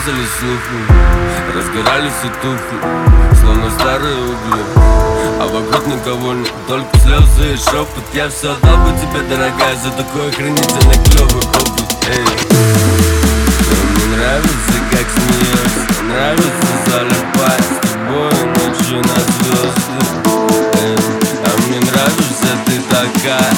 прятали слухи Разгорались и тухли, словно старые угли. А вокруг никого нет, только слезы и шепот. Я все отдал бы тебе, дорогая, за такой охренительный клевый опыт Эй. Мне нравится, как смеешься, нравится залипать с тобой ночью на звезды Эй. А мне нравишься ты такая